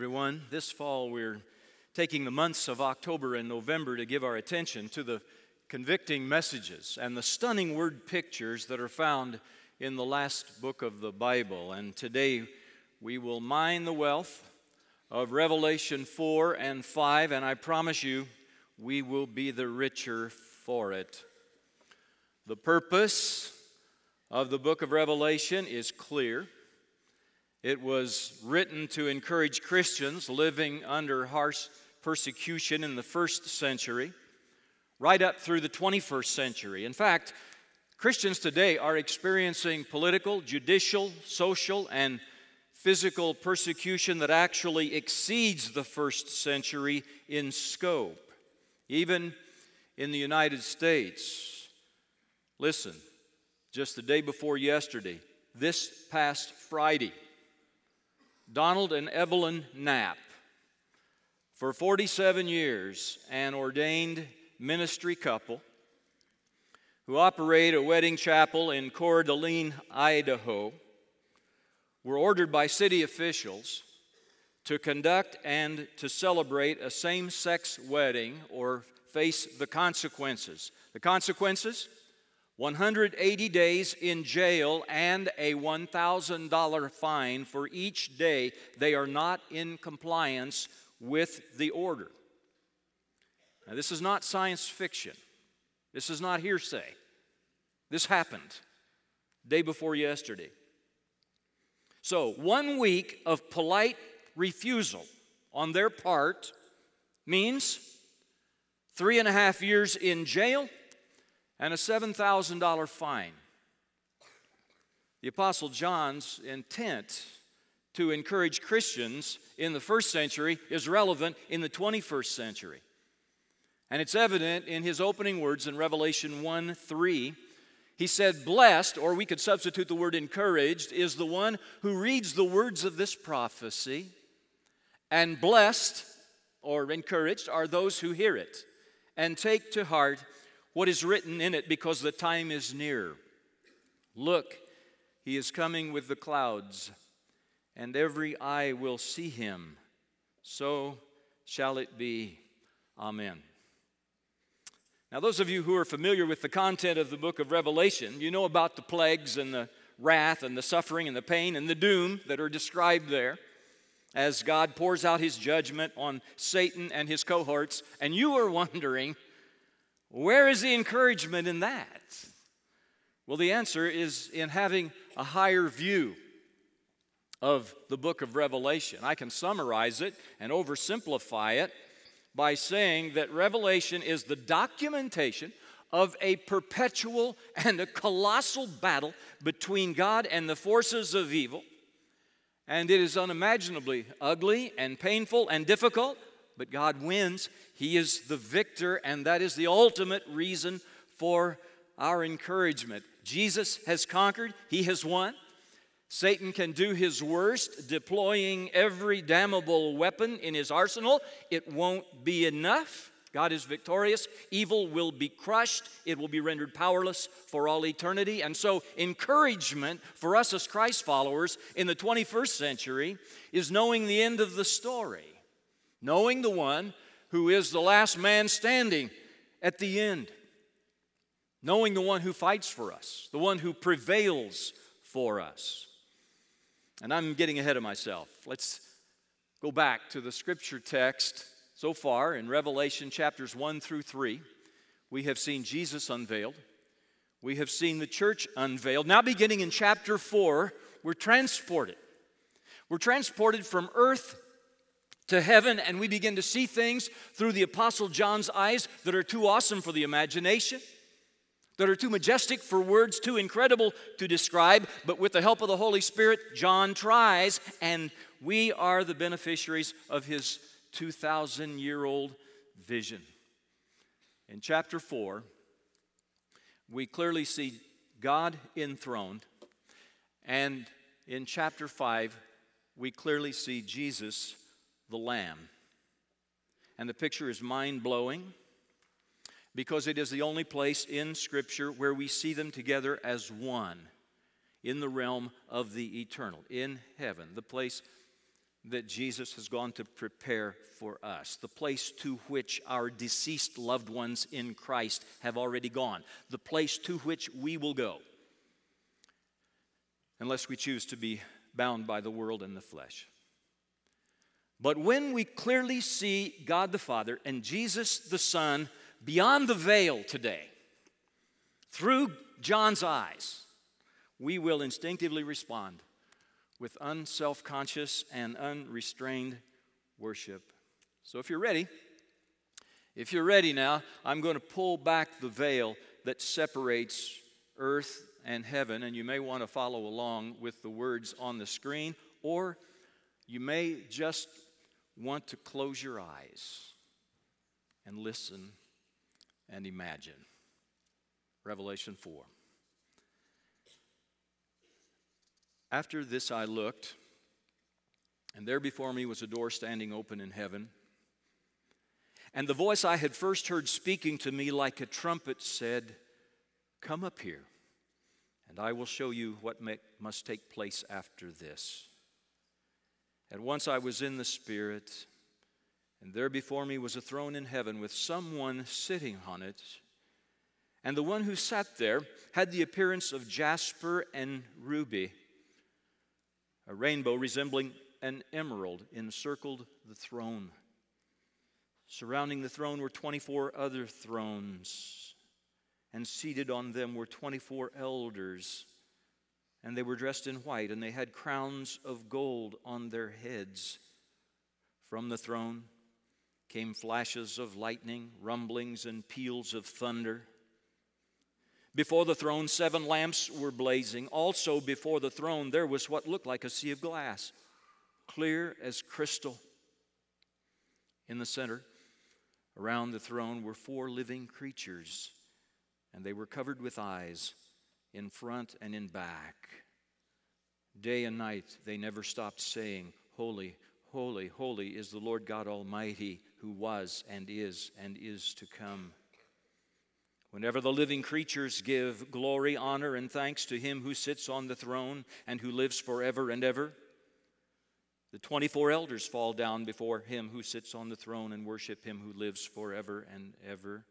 everyone. This fall, we're taking the months of October and November to give our attention to the convicting messages and the stunning word pictures that are found in the last book of the Bible. And today, we will mine the wealth of Revelation 4 and 5, and I promise you, we will be the richer for it. The purpose of the book of Revelation is clear. It was written to encourage Christians living under harsh persecution in the first century, right up through the 21st century. In fact, Christians today are experiencing political, judicial, social, and physical persecution that actually exceeds the first century in scope, even in the United States. Listen, just the day before yesterday, this past Friday, Donald and Evelyn Knapp. For 47 years, an ordained ministry couple who operate a wedding chapel in Coeur d'Alene, Idaho, were ordered by city officials to conduct and to celebrate a same sex wedding or face the consequences. The consequences? 180 days in jail and a $1,000 fine for each day they are not in compliance with the order. Now, this is not science fiction. This is not hearsay. This happened day before yesterday. So, one week of polite refusal on their part means three and a half years in jail and a $7,000 fine. The Apostle John's intent to encourage Christians in the first century is relevant in the 21st century. And it's evident in his opening words in Revelation 1 3. He said, Blessed, or we could substitute the word encouraged, is the one who reads the words of this prophecy, and blessed, or encouraged, are those who hear it and take to heart what is written in it because the time is near. Look, he is coming with the clouds, and every eye will see him. So shall it be. Amen. Now, those of you who are familiar with the content of the book of Revelation, you know about the plagues and the wrath and the suffering and the pain and the doom that are described there as God pours out his judgment on Satan and his cohorts. And you are wondering, where is the encouragement in that? Well, the answer is in having a higher view of the book of Revelation. I can summarize it and oversimplify it by saying that Revelation is the documentation of a perpetual and a colossal battle between God and the forces of evil. And it is unimaginably ugly and painful and difficult, but God wins. He is the victor, and that is the ultimate reason for our encouragement. Jesus has conquered, He has won. Satan can do his worst, deploying every damnable weapon in his arsenal. It won't be enough. God is victorious. Evil will be crushed. It will be rendered powerless for all eternity. And so, encouragement for us as Christ followers in the 21st century is knowing the end of the story knowing the one who is the last man standing at the end, knowing the one who fights for us, the one who prevails for us. And I'm getting ahead of myself. Let's go back to the scripture text so far in Revelation chapters 1 through 3. We have seen Jesus unveiled. We have seen the church unveiled. Now, beginning in chapter 4, we're transported. We're transported from earth to heaven and we begin to see things through the Apostle John's eyes that are too awesome for the imagination. that are too majestic for words, too incredible to describe, but with the help of the Holy Spirit, John tries, and we are the beneficiaries of his 2,000 year old vision. In chapter 4, we clearly see God enthroned, and in chapter 5, we clearly see Jesus, the Lamb. And the picture is mind blowing because it is the only place in Scripture where we see them together as one in the realm of the eternal, in heaven, the place that Jesus has gone to prepare for us, the place to which our deceased loved ones in Christ have already gone, the place to which we will go, unless we choose to be bound by the world and the flesh. But when we clearly see God the Father and Jesus the Son beyond the veil today, through John's eyes, we will instinctively respond with unself conscious and unrestrained worship. So if you're ready, if you're ready now, I'm going to pull back the veil that separates earth and heaven, and you may want to follow along with the words on the screen, or you may just want to close your eyes and listen and imagine. Revelation 4. After this I looked, and there before me was a door standing open in heaven. And the voice I had first heard speaking to me like a trumpet said, Come up here, and I will show you what may, must take place after this. At once I was in the Spirit, and there before me was a throne in heaven with someone sitting on it. And the one who sat there had the appearance of jasper and ruby. A rainbow resembling an emerald encircled the throne. Surrounding the throne were 24 other thrones, and seated on them were 24 elders. And they were dressed in white, and they had crowns of gold on their heads. From the throne came flashes of lightning, rumblings, and peals of thunder. Before the throne, seven lamps were blazing. Also, before the throne, there was what looked like a sea of glass, clear as crystal. In the center, around the throne, were four living creatures, and they were covered with eyes in front and in back. Day and night, they never stopped saying, Holy, holy, holy is the Lord God Almighty, who was and is and is to come. Whenever the living creatures give glory, honor, and thanks to him who sits on the throne and who lives forever and ever, the 24 elders fall down before him who sits on the throne and worship him who lives forever and ever.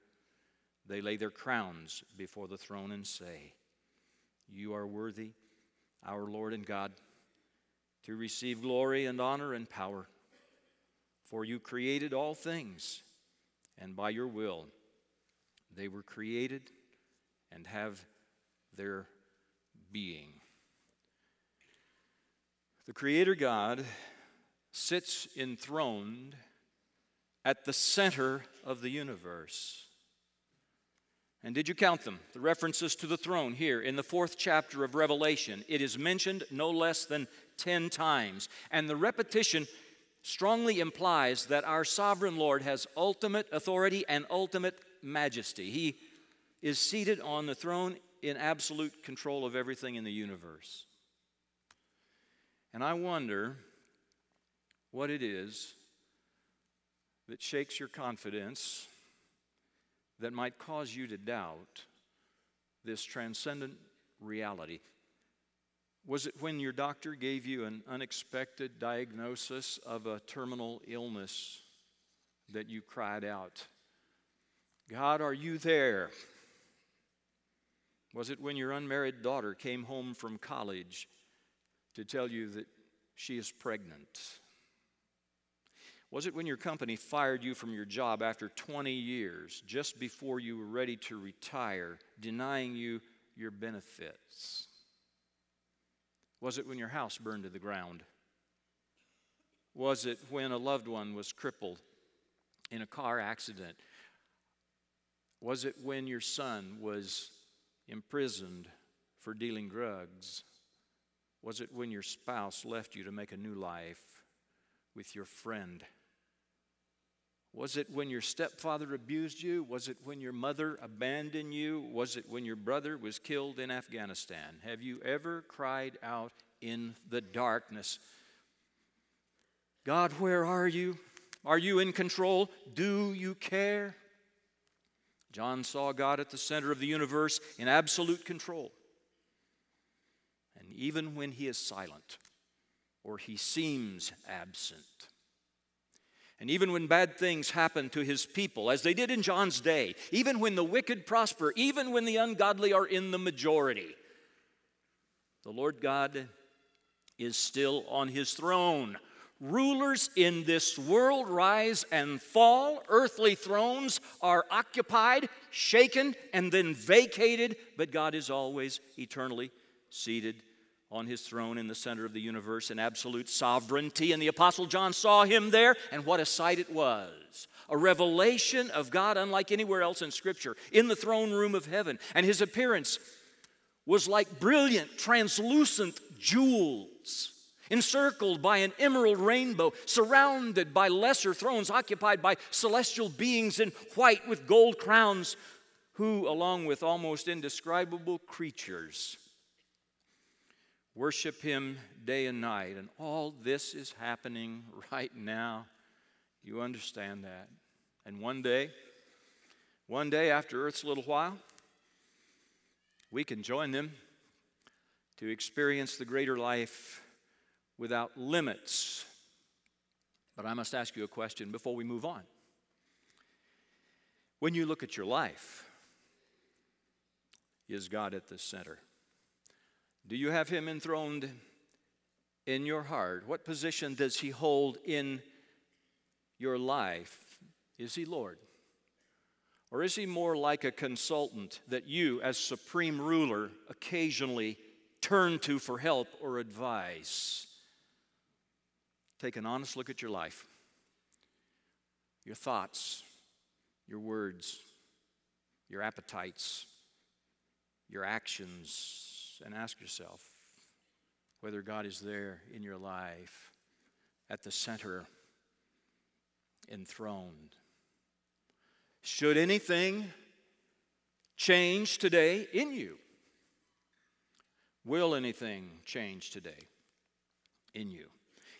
They lay their crowns before the throne and say, You are worthy, our Lord and God, to receive glory and honor and power. For you created all things, and by your will, they were created and have their being. The Creator God sits enthroned at the center of the universe. And did you count them? The references to the throne here in the fourth chapter of Revelation. It is mentioned no less than 10 times. And the repetition strongly implies that our sovereign Lord has ultimate authority and ultimate majesty. He is seated on the throne in absolute control of everything in the universe. And I wonder what it is that shakes your confidence that might cause you to doubt this transcendent reality. Was it when your doctor gave you an unexpected diagnosis of a terminal illness that you cried out, God, are you there? Was it when your unmarried daughter came home from college to tell you that she is pregnant? Was it when your company fired you from your job after 20 years, just before you were ready to retire, denying you your benefits? Was it when your house burned to the ground? Was it when a loved one was crippled in a car accident? Was it when your son was imprisoned for dealing drugs? Was it when your spouse left you to make a new life with your friend? Was it when your stepfather abused you? Was it when your mother abandoned you? Was it when your brother was killed in Afghanistan? Have you ever cried out in the darkness? God, where are you? Are you in control? Do you care? John saw God at the center of the universe in absolute control. And even when he is silent or he seems absent, and even when bad things happen to his people, as they did in John's day, even when the wicked prosper, even when the ungodly are in the majority, the Lord God is still on his throne. Rulers in this world rise and fall. Earthly thrones are occupied, shaken, and then vacated, but God is always eternally seated on his throne in the center of the universe in absolute sovereignty. And the Apostle John saw him there, and what a sight it was! A revelation of God unlike anywhere else in Scripture in the throne room of heaven. And his appearance was like brilliant, translucent jewels. Encircled by an emerald rainbow, surrounded by lesser thrones occupied by celestial beings in white with gold crowns, who, along with almost indescribable creatures, Worship Him day and night. And all this is happening right now. You understand that. And one day, one day after Earth's little while, we can join them to experience the greater life without limits. But I must ask you a question before we move on. When you look at your life, is God at the center? Do you have him enthroned in your heart? What position does he hold in your life? Is he Lord? Or is he more like a consultant that you, as supreme ruler, occasionally turn to for help or advice? Take an honest look at your life, your thoughts, your words, your appetites, your actions, and ask yourself whether God is there in your life at the center, enthroned. Should anything change today in you? Will anything change today in you?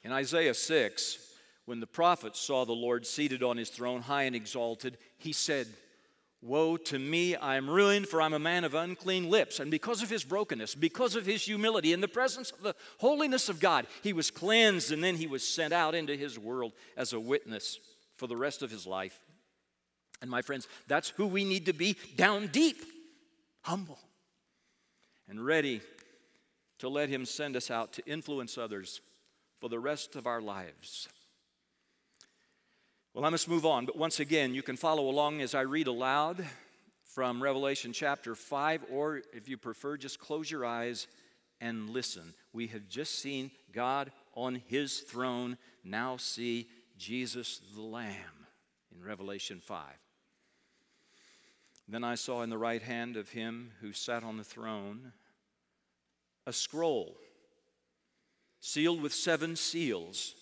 In Isaiah 6, when the prophet saw the Lord seated on his throne, high and exalted, he said, Woe to me, I am ruined, for I'm a man of unclean lips. And because of his brokenness, because of his humility, in the presence of the holiness of God, he was cleansed and then he was sent out into his world as a witness for the rest of his life. And my friends, that's who we need to be down deep, humble, and ready to let him send us out to influence others for the rest of our lives. Well, I must move on, but once again, you can follow along as I read aloud from Revelation chapter 5, or if you prefer, just close your eyes and listen. We have just seen God on his throne, now see Jesus the Lamb in Revelation 5. Then I saw in the right hand of him who sat on the throne a scroll sealed with seven seals.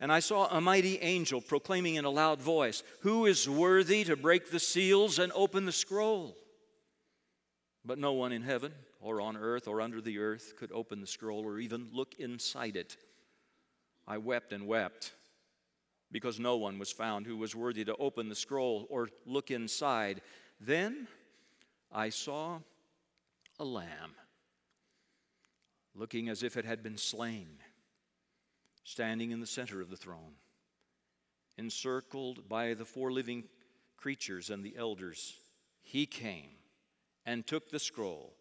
And I saw a mighty angel proclaiming in a loud voice, Who is worthy to break the seals and open the scroll? But no one in heaven or on earth or under the earth could open the scroll or even look inside it. I wept and wept because no one was found who was worthy to open the scroll or look inside. Then I saw a lamb looking as if it had been slain standing in the center of the throne, encircled by the four living creatures and the elders, he came and took the scroll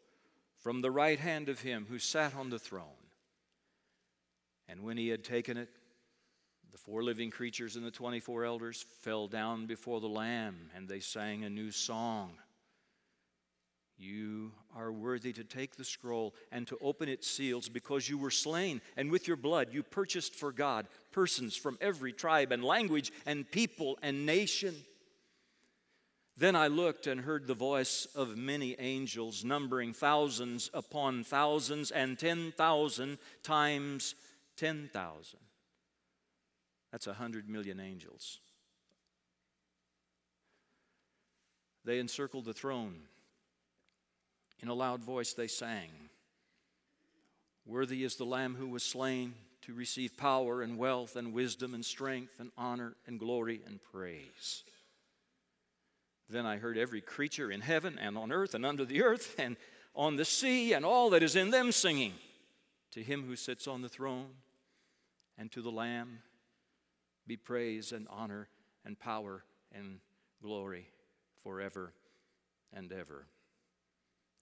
from the right hand of him who sat on the throne. And when he had taken it, the four living creatures and the 24 elders fell down before the Lamb, and they sang a new song. You are worthy to take the scroll and to open its seals because you were slain, and with your blood you purchased for God persons from every tribe and language and people and nation. Then I looked and heard the voice of many angels, numbering thousands upon thousands and 10,000 times 10,000. That's a hundred million angels. They encircled the throne. In a loud voice, they sang Worthy is the Lamb who was slain to receive power and wealth and wisdom and strength and honor and glory and praise. Then I heard every creature in heaven and on earth and under the earth and on the sea and all that is in them singing to him who sits on the throne and to the Lamb be praise and honor and power and glory forever and ever.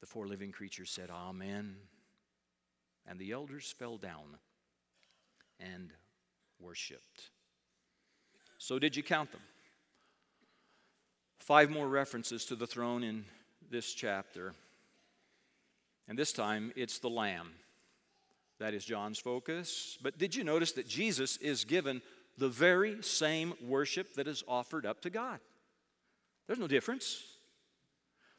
The four living creatures said, Amen. And the elders fell down and worshiped. So, did you count them? Five more references to the throne in this chapter. And this time it's the Lamb. That is John's focus. But did you notice that Jesus is given the very same worship that is offered up to God? There's no difference.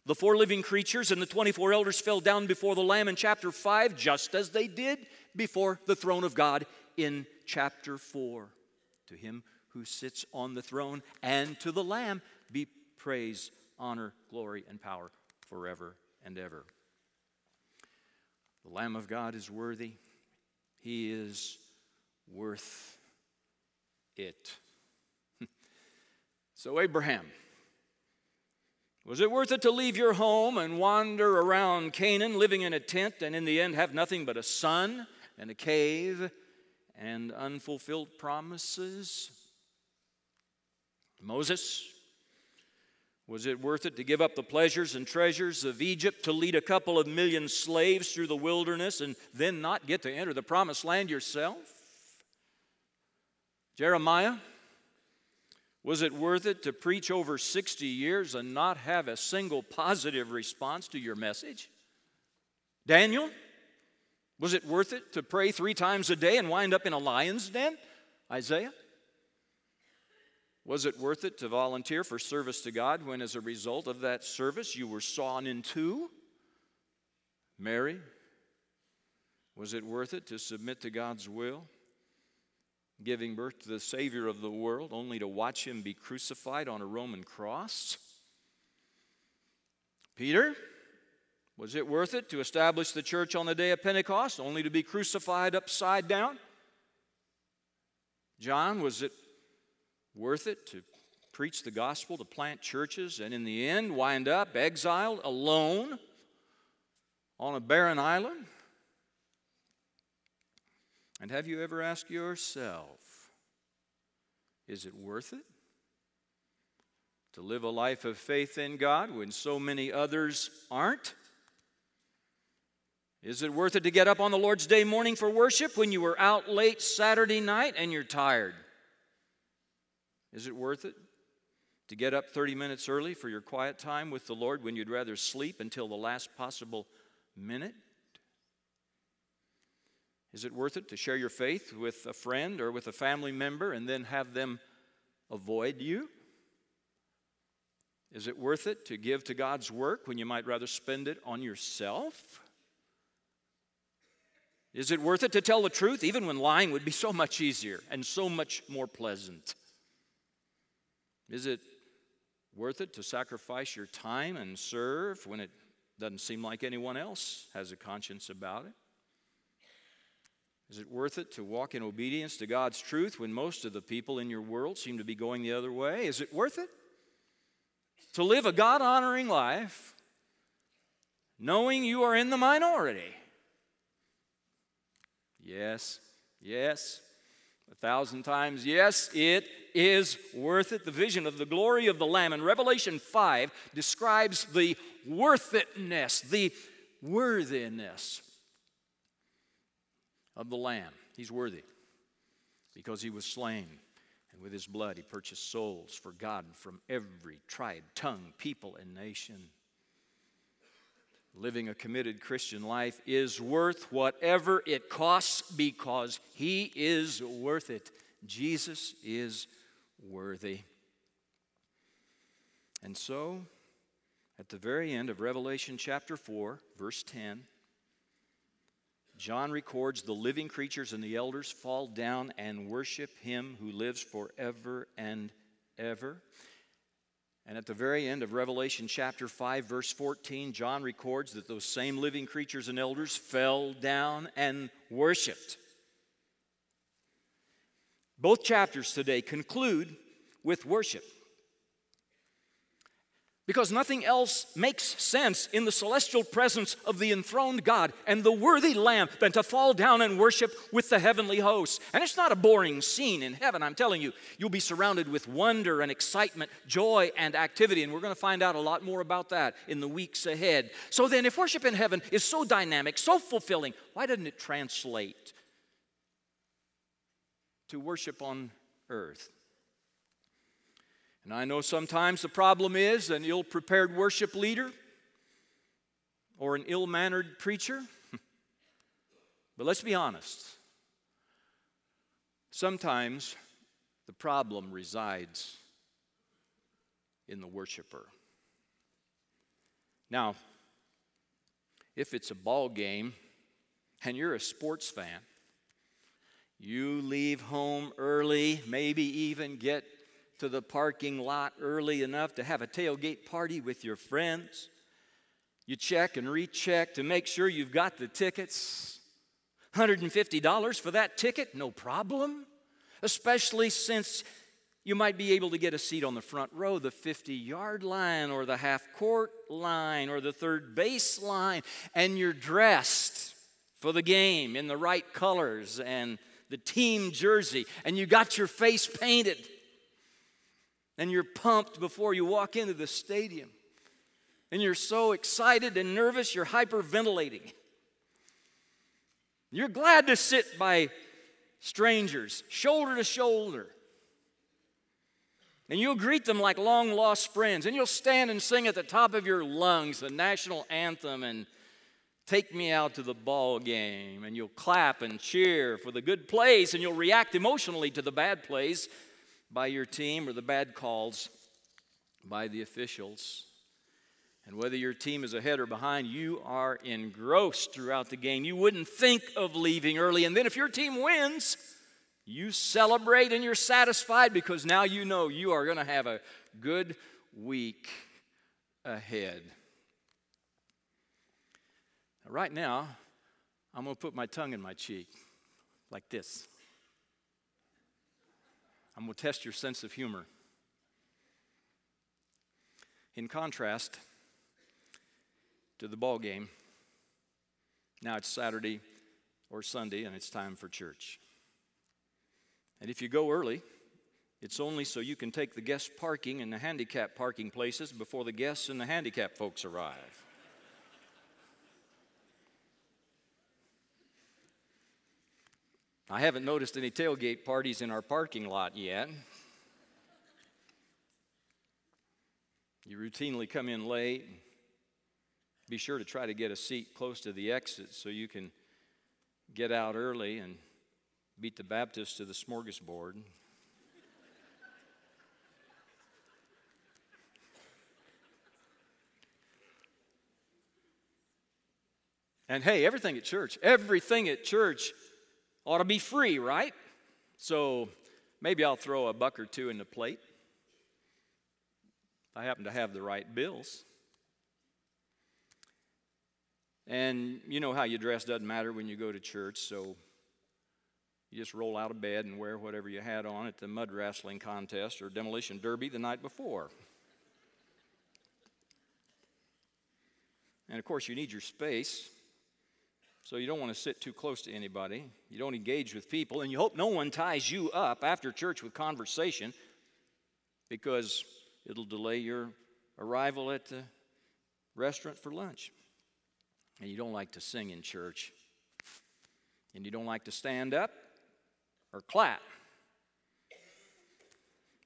The four living creatures and the 24 elders fell down before the Lamb in chapter 5, just as they did before the throne of God in chapter 4. To him who sits on the throne and to the Lamb be praise, honor, glory, and power forever and ever. The Lamb of God is worthy, He is worth it. so, Abraham, was it worth it to leave your home and wander around Canaan, living in a tent, and in the end have nothing but a son and a cave and unfulfilled promises? Moses, was it worth it to give up the pleasures and treasures of Egypt to lead a couple of million slaves through the wilderness and then not get to enter the promised land yourself? Jeremiah, was it worth it to preach over 60 years and not have a single positive response to your message? Daniel, was it worth it to pray three times a day and wind up in a lion's den? Isaiah, was it worth it to volunteer for service to God when, as a result of that service, you were sawn in two? Mary, was it worth it to submit to God's will, giving birth to the Savior of the world, only to watch him be crucified on a Roman cross? Peter, was it worth it to establish the church on the day of Pentecost, only to be crucified upside down? John, was it worth it to preach the gospel, to plant churches, and in the end wind up exiled alone on a barren island? And have you ever asked yourself, is it worth it to live a life of faith in God when so many others aren't? Is it worth it to get up on the Lord's Day morning for worship when you were out late Saturday night and you're tired? Is it worth it to get up 30 minutes early for your quiet time with the Lord when you'd rather sleep until the last possible minute? Is it worth it to share your faith with a friend or with a family member and then have them avoid you? Is it worth it to give to God's work when you might rather spend it on yourself? Is it worth it to tell the truth even when lying would be so much easier and so much more pleasant? Is it worth it to sacrifice your time and serve when it doesn't seem like anyone else has a conscience about it? Is it worth it to walk in obedience to God's truth when most of the people in your world seem to be going the other way? Is it worth it to live a God honoring life knowing you are in the minority? Yes, yes, a thousand times, yes, it is worth it. The vision of the glory of the Lamb in Revelation 5 describes the worth itness, the worthiness of the Lamb. He's worthy because he was slain. And with his blood, he purchased souls for God from every tribe, tongue, people, and nation. Living a committed Christian life is worth whatever it costs because He is worth it. Jesus is worthy. And so, At the very end of Revelation chapter 4, verse 10, John records the living creatures and the elders fall down and worship him who lives forever and ever. And at the very end of Revelation chapter 5, verse 14, John records that those same living creatures and elders fell down and worshiped. Both chapters today conclude with worship. Because nothing else makes sense in the celestial presence of the enthroned God and the worthy Lamb than to fall down and worship with the heavenly hosts. And it's not a boring scene in heaven, I'm telling you. You'll be surrounded with wonder and excitement, joy and activity, and we're going to find out a lot more about that in the weeks ahead. So then, if worship in heaven is so dynamic, so fulfilling, why doesn't it translate to worship on earth? And I know sometimes the problem is an ill prepared worship leader or an ill mannered preacher. but let's be honest. Sometimes the problem resides in the worshiper. Now, if it's a ball game and you're a sports fan, you leave home early, maybe even get to the parking lot early enough to have a tailgate party with your friends. You check and recheck to make sure you've got the tickets. $150 for that ticket, no problem. Especially since you might be able to get a seat on the front row, the 50 yard line, or the half court line, or the third base line, and you're dressed for the game in the right colors and the team jersey, and you got your face painted and you're pumped before you walk into the stadium. And you're so excited and nervous, you're hyperventilating. You're glad to sit by strangers, shoulder to shoulder. And you'll greet them like long lost friends. And you'll stand and sing at the top of your lungs the national anthem and take me out to the ball game. And you'll clap and cheer for the good plays. And you'll react emotionally to the bad plays by your team or the bad calls by the officials. And whether your team is ahead or behind, you are engrossed throughout the game. You wouldn't think of leaving early. And then if your team wins, you celebrate and you're satisfied because now you know you are going to have a good week ahead. Right now, I'm going to put my tongue in my cheek like this. I'm going to test your sense of humor. In contrast to the ball game, now it's Saturday or Sunday and it's time for church. And if you go early, it's only so you can take the guest parking and the handicap parking places before the guests and the handicap folks arrive. I haven't noticed any tailgate parties in our parking lot yet. You routinely come in late. Be sure to try to get a seat close to the exit so you can get out early and beat the Baptist to the smorgasbord. And hey, everything at church, everything at church ought to be free, right? So maybe I'll throw a buck or two in the plate. I happen to have the right bills. And you know how you dress doesn't matter when you go to church, so you just roll out of bed and wear whatever you had on at the mud wrestling contest or demolition derby the night before. And of course, you need your space. So you don't want to sit too close to anybody. You don't engage with people, and you hope no one ties you up after church with conversation because it'll delay your arrival at the restaurant for lunch. And you don't like to sing in church, and you don't like to stand up or clap,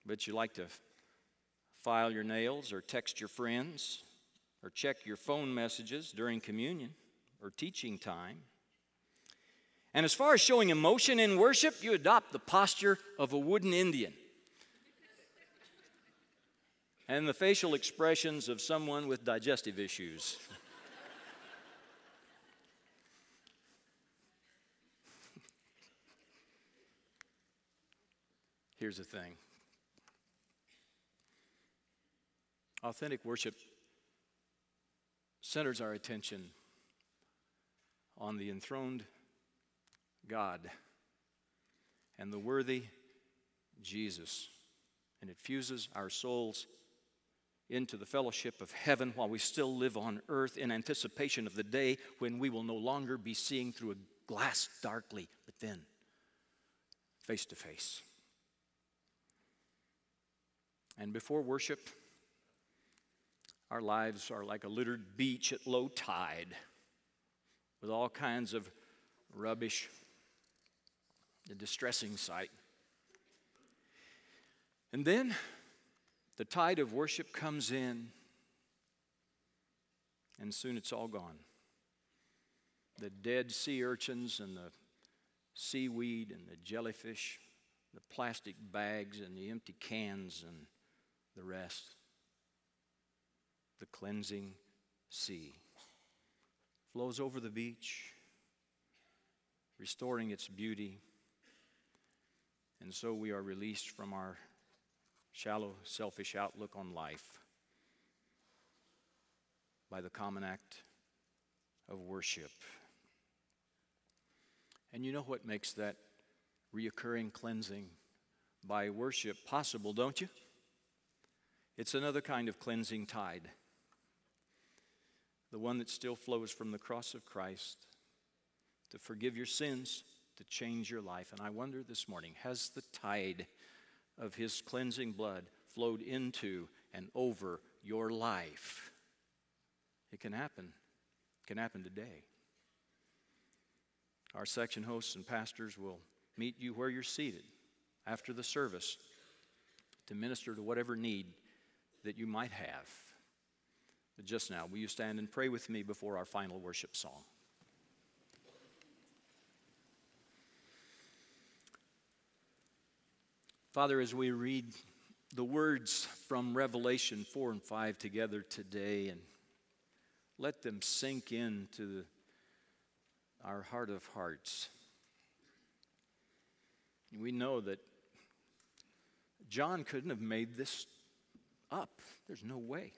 but you like to file your nails or text your friends or check your phone messages during communion or teaching time. And as far as showing emotion in worship, you adopt the posture of a wooden Indian. and the facial expressions of someone with digestive issues. Here's the thing authentic worship centers our attention on the enthroned God and the worthy Jesus. And it fuses our souls into the fellowship of heaven while we still live on earth in anticipation of the day when we will no longer be seeing through a glass darkly, but then face to face. And before worship, our lives are like a littered beach at low tide with all kinds of rubbish, a distressing sight. And then the tide of worship comes in, and soon it's all gone. The dead sea urchins and the seaweed and the jellyfish, the plastic bags and the empty cans and the rest. The cleansing sea flows over the beach, restoring its beauty. And so we are released from our shallow, selfish outlook on life by the common act of worship. And you know what makes that reoccurring cleansing by worship possible, don't you? It's another kind of cleansing tide, the one that still flows from the cross of Christ to forgive your sins, to change your life. And I wonder this morning has the tide of his cleansing blood flowed into and over your life. It can happen. It can happen today. Our section hosts and pastors will meet you where you're seated after the service to minister to whatever need that you might have. Just now, will you stand and pray with me before our final worship song? Father, as we read the words from Revelation 4 and 5 together today, and let them sink into our heart of hearts. We know that John couldn't have made this up. There's no way.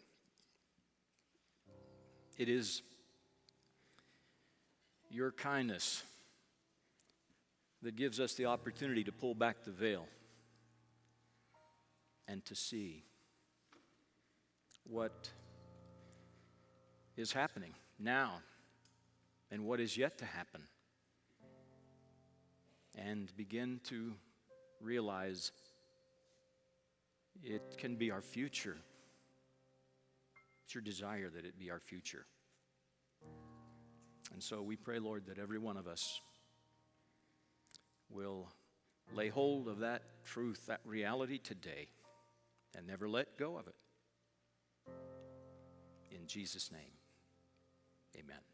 It is your kindness that gives us the opportunity to pull back the veil and to see what is happening now and what is yet to happen. And begin to realize it can be our future. It's your desire that it be our future. And so we pray, Lord, that every one of us will lay hold of that truth, that reality today and never let go of it. In Jesus' name, amen.